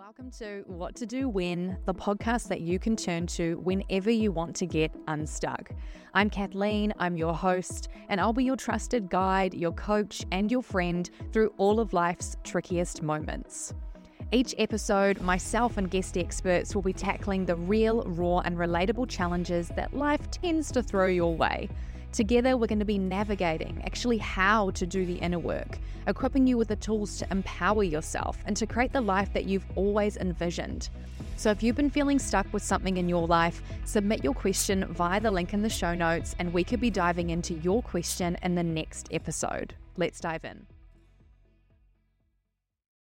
Welcome to What to Do When, the podcast that you can turn to whenever you want to get unstuck. I'm Kathleen, I'm your host, and I'll be your trusted guide, your coach, and your friend through all of life's trickiest moments. Each episode, myself and guest experts will be tackling the real, raw, and relatable challenges that life tends to throw your way. Together, we're going to be navigating actually how to do the inner work, equipping you with the tools to empower yourself and to create the life that you've always envisioned. So, if you've been feeling stuck with something in your life, submit your question via the link in the show notes, and we could be diving into your question in the next episode. Let's dive in.